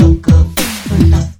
Look up,